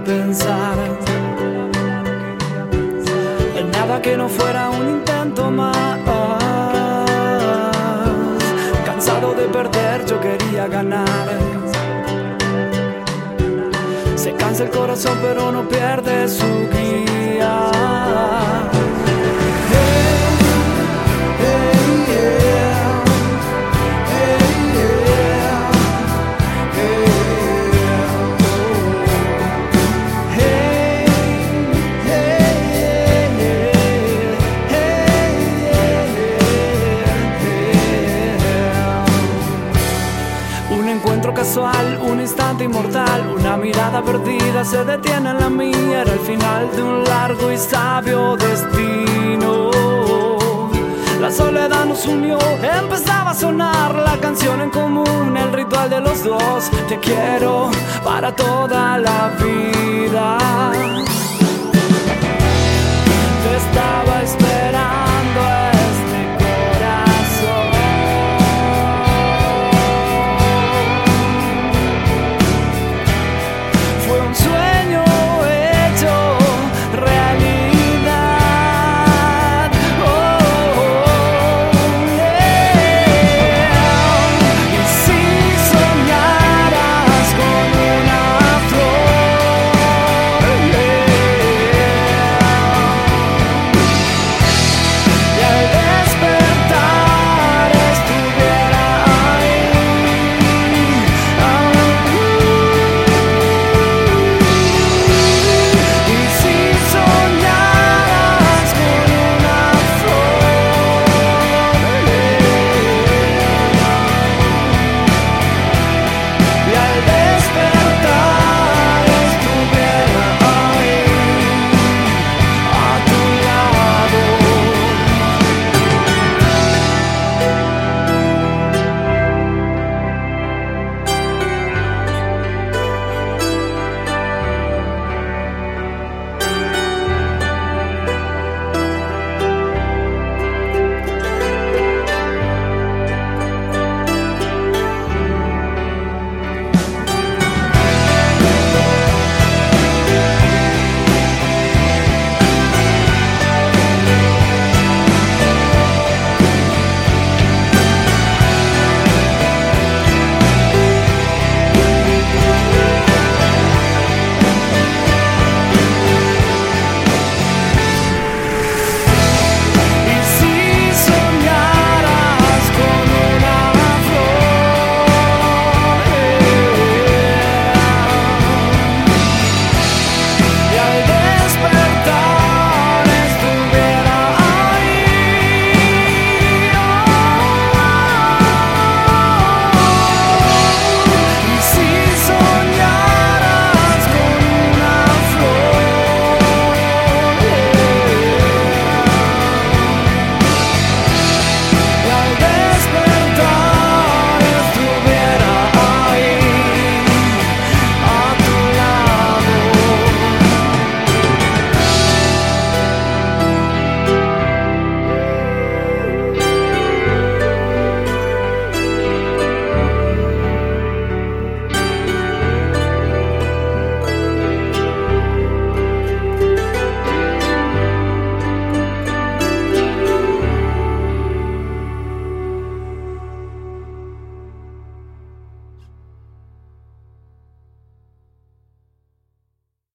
pensar. Nada que no fuera un intento más. Cansado de perder, yo quería ganar. Se cansa el corazón, pero no pierde su guía. Instante inmortal, una mirada perdida se detiene en la mía, era el final de un largo y sabio destino. La soledad nos unió, empezaba a sonar la canción en común, el ritual de los dos. Te quiero para toda la vida.